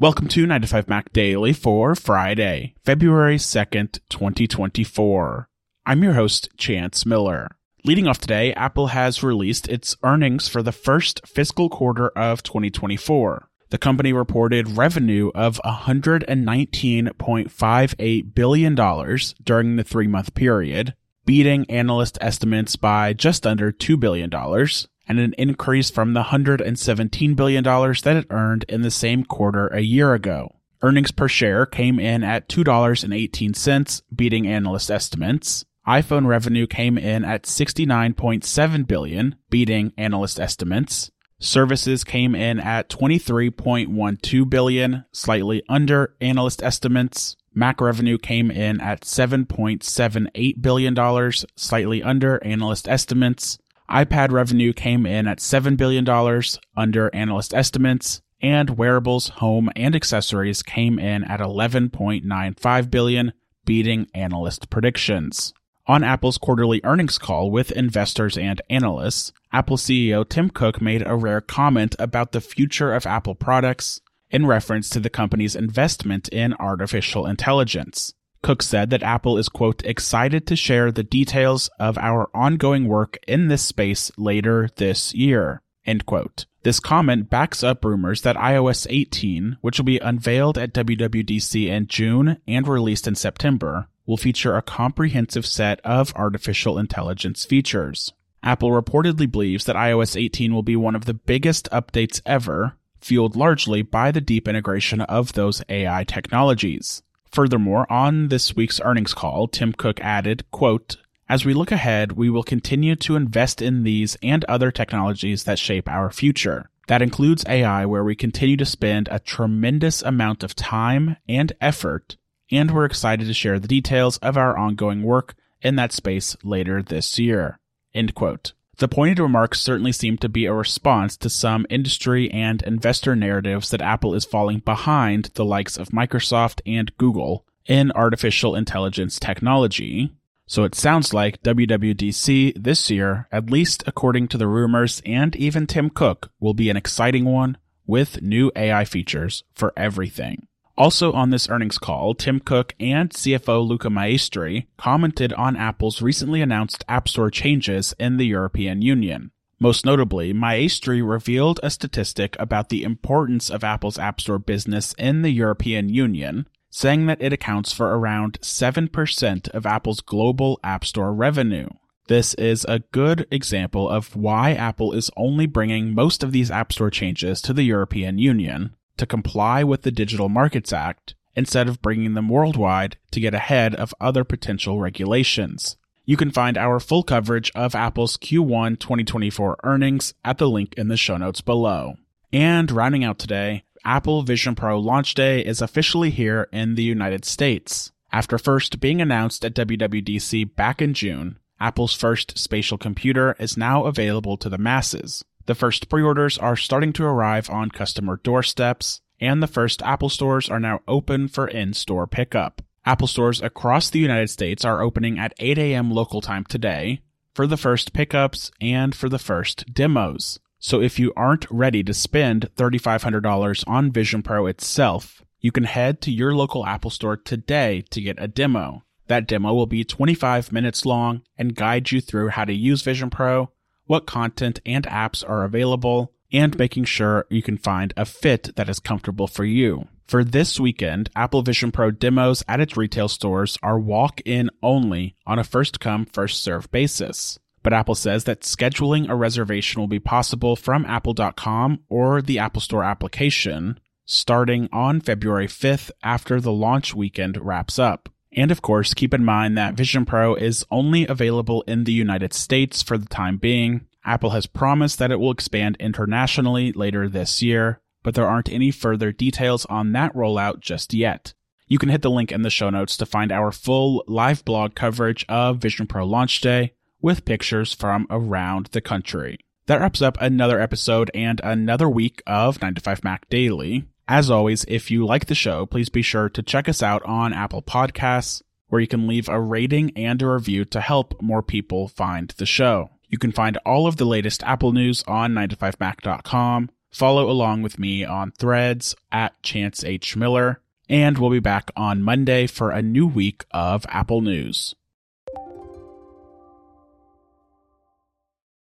Welcome to 9to5Mac Daily for Friday, February 2nd, 2024. I'm your host, Chance Miller. Leading off today, Apple has released its earnings for the first fiscal quarter of 2024. The company reported revenue of $119.58 billion during the three month period, beating analyst estimates by just under $2 billion, and an increase from the $117 billion that it earned in the same quarter a year ago. Earnings per share came in at $2.18, beating analyst estimates. iPhone revenue came in at 69.7 billion, beating analyst estimates. Services came in at 23.12 billion, slightly under analyst estimates. Mac revenue came in at $7.78 billion, slightly under analyst estimates. iPad revenue came in at $7 billion, under analyst estimates. And wearables, home, and accessories came in at 11.95 billion, beating analyst predictions. On Apple's quarterly earnings call with investors and analysts, Apple CEO Tim Cook made a rare comment about the future of Apple products in reference to the company's investment in artificial intelligence. Cook said that Apple is, quote, excited to share the details of our ongoing work in this space later this year, end quote. This comment backs up rumors that iOS 18, which will be unveiled at WWDC in June and released in September, will feature a comprehensive set of artificial intelligence features. Apple reportedly believes that iOS 18 will be one of the biggest updates ever, fueled largely by the deep integration of those AI technologies. Furthermore, on this week's earnings call, Tim Cook added, quote, as we look ahead, we will continue to invest in these and other technologies that shape our future. That includes AI, where we continue to spend a tremendous amount of time and effort and we're excited to share the details of our ongoing work in that space later this year. End quote. The pointed remarks certainly seem to be a response to some industry and investor narratives that Apple is falling behind the likes of Microsoft and Google in artificial intelligence technology. So it sounds like WWDC this year, at least according to the rumors and even Tim Cook, will be an exciting one with new AI features for everything. Also on this earnings call, Tim Cook and CFO Luca Maestri commented on Apple's recently announced App Store changes in the European Union. Most notably, Maestri revealed a statistic about the importance of Apple's App Store business in the European Union, saying that it accounts for around 7% of Apple's global App Store revenue. This is a good example of why Apple is only bringing most of these App Store changes to the European Union, to comply with the Digital Markets Act instead of bringing them worldwide to get ahead of other potential regulations. You can find our full coverage of Apple's Q1 2024 earnings at the link in the show notes below. And rounding out today, Apple Vision Pro launch day is officially here in the United States. After first being announced at WWDC back in June, Apple's first spatial computer is now available to the masses. The first pre orders are starting to arrive on customer doorsteps, and the first Apple stores are now open for in store pickup. Apple stores across the United States are opening at 8 a.m. local time today for the first pickups and for the first demos. So if you aren't ready to spend $3,500 on Vision Pro itself, you can head to your local Apple store today to get a demo. That demo will be 25 minutes long and guide you through how to use Vision Pro what content and apps are available, and making sure you can find a fit that is comfortable for you. For this weekend, Apple Vision Pro demos at its retail stores are walk in only on a first come, first serve basis. But Apple says that scheduling a reservation will be possible from apple.com or the Apple Store application starting on February 5th after the launch weekend wraps up. And of course, keep in mind that Vision Pro is only available in the United States for the time being. Apple has promised that it will expand internationally later this year, but there aren't any further details on that rollout just yet. You can hit the link in the show notes to find our full live blog coverage of Vision Pro launch day with pictures from around the country. That wraps up another episode and another week of 9 to 5 Mac Daily. As always, if you like the show, please be sure to check us out on Apple Podcasts, where you can leave a rating and a review to help more people find the show. You can find all of the latest Apple news on 9to5mac.com. follow along with me on threads at Chance H. Miller, and we'll be back on Monday for a new week of Apple News.